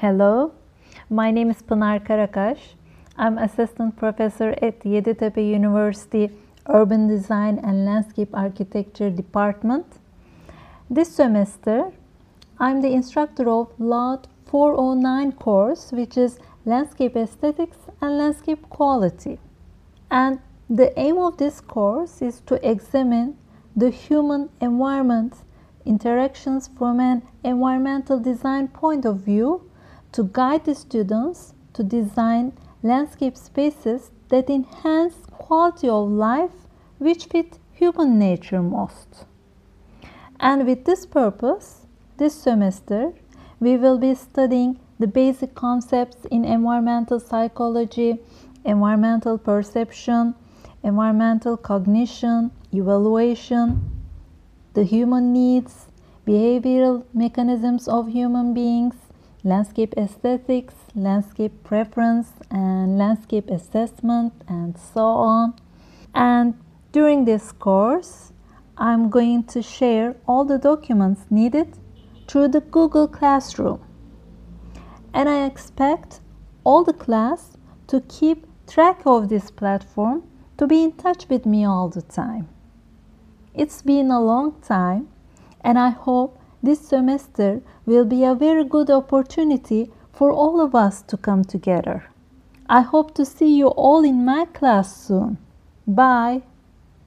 Hello, my name is Pınar Karakaş. I'm assistant professor at Yeditepe University Urban Design and Landscape Architecture Department. This semester, I'm the instructor of LAUD 409 course, which is Landscape Aesthetics and Landscape Quality. And the aim of this course is to examine the human environment interactions from an environmental design point of view to guide the students to design landscape spaces that enhance quality of life which fit human nature most. And with this purpose, this semester we will be studying the basic concepts in environmental psychology, environmental perception, environmental cognition, evaluation, the human needs, behavioral mechanisms of human beings, landscape aesthetics, landscape preference, and landscape assessment, and so on. And during this course, I'm going to share all the documents needed through the Google Classroom. And I expect all the class to keep track of this platform to be in touch with me all the time. It's been a long time, and I hope this semester will be a very good opportunity for all of us to come together. I hope to see you all in my class soon. Bye.